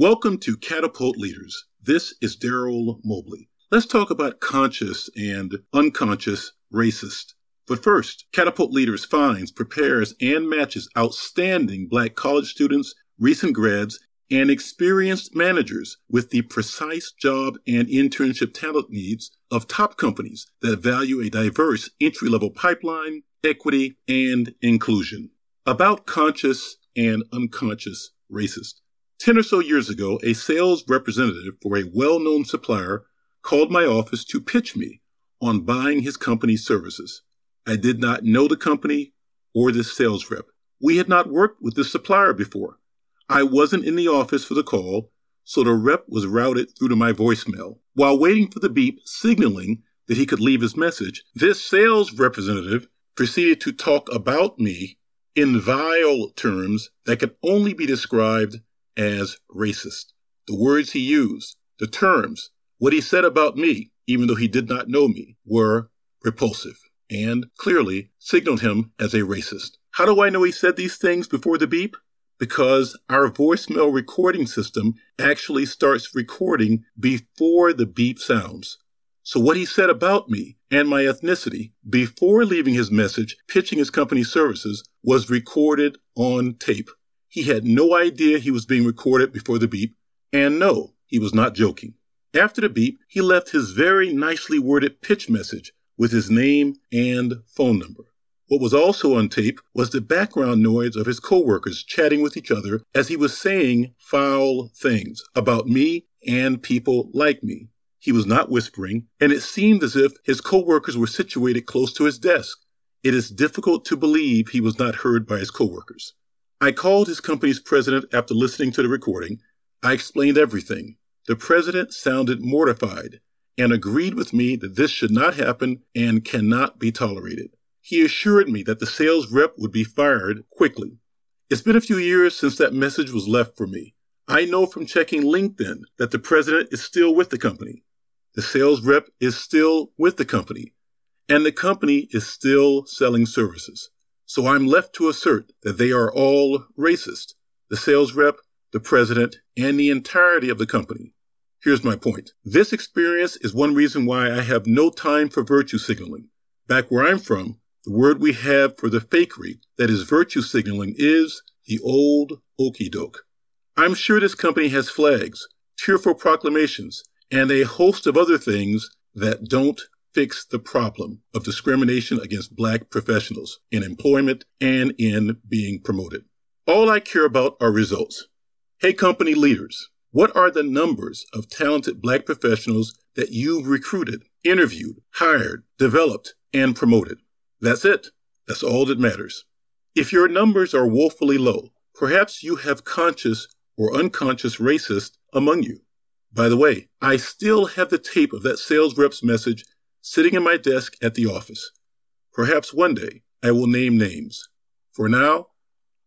Welcome to Catapult Leaders. This is Daryl Mobley. Let's talk about conscious and unconscious racist. But first, Catapult Leaders finds, prepares, and matches outstanding black college students, recent grads, and experienced managers with the precise job and internship talent needs of top companies that value a diverse entry level pipeline, equity, and inclusion. About conscious and unconscious racist. 10 or so years ago, a sales representative for a well known supplier called my office to pitch me on buying his company's services. I did not know the company or this sales rep. We had not worked with this supplier before. I wasn't in the office for the call, so the rep was routed through to my voicemail. While waiting for the beep signaling that he could leave his message, this sales representative proceeded to talk about me in vile terms that could only be described as racist. The words he used, the terms, what he said about me, even though he did not know me, were repulsive and clearly signaled him as a racist. How do I know he said these things before the beep? Because our voicemail recording system actually starts recording before the beep sounds. So what he said about me and my ethnicity before leaving his message pitching his company's services was recorded on tape. He had no idea he was being recorded before the beep, and no, he was not joking. After the beep, he left his very nicely worded pitch message with his name and phone number. What was also on tape was the background noise of his coworkers chatting with each other as he was saying foul things about me and people like me. He was not whispering, and it seemed as if his coworkers were situated close to his desk. It is difficult to believe he was not heard by his coworkers. I called his company's president after listening to the recording. I explained everything. The president sounded mortified and agreed with me that this should not happen and cannot be tolerated. He assured me that the sales rep would be fired quickly. It's been a few years since that message was left for me. I know from checking LinkedIn that the president is still with the company. The sales rep is still with the company, and the company is still selling services. So I'm left to assert that they are all racist the sales rep, the president, and the entirety of the company. Here's my point. This experience is one reason why I have no time for virtue signaling. Back where I'm from, the word we have for the fakery that is virtue signaling is the old okey doke. I'm sure this company has flags, tearful proclamations, and a host of other things that don't fix the problem of discrimination against black professionals in employment and in being promoted. All I care about are results. Hey, company leaders, what are the numbers of talented black professionals that you've recruited, interviewed, hired, developed, and promoted? That's it. That's all that matters. If your numbers are woefully low, perhaps you have conscious or unconscious racist among you. By the way, I still have the tape of that sales rep's message sitting in my desk at the office. Perhaps one day I will name names. For now,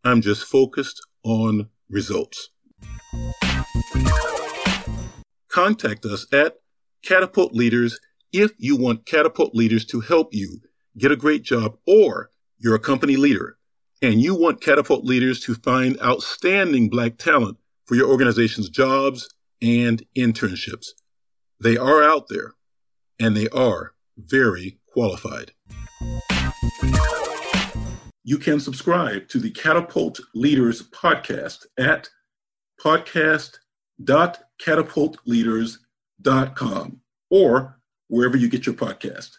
I'm just focused on results. Contact us at Catapult Leaders if you want Catapult Leaders to help you get a great job or you're a company leader and you want Catapult Leaders to find outstanding black talent for your organization's jobs and internships. They are out there and they are very qualified. You can subscribe to the Catapult Leaders podcast at podcast.catapultleaders.com or wherever you get your podcast.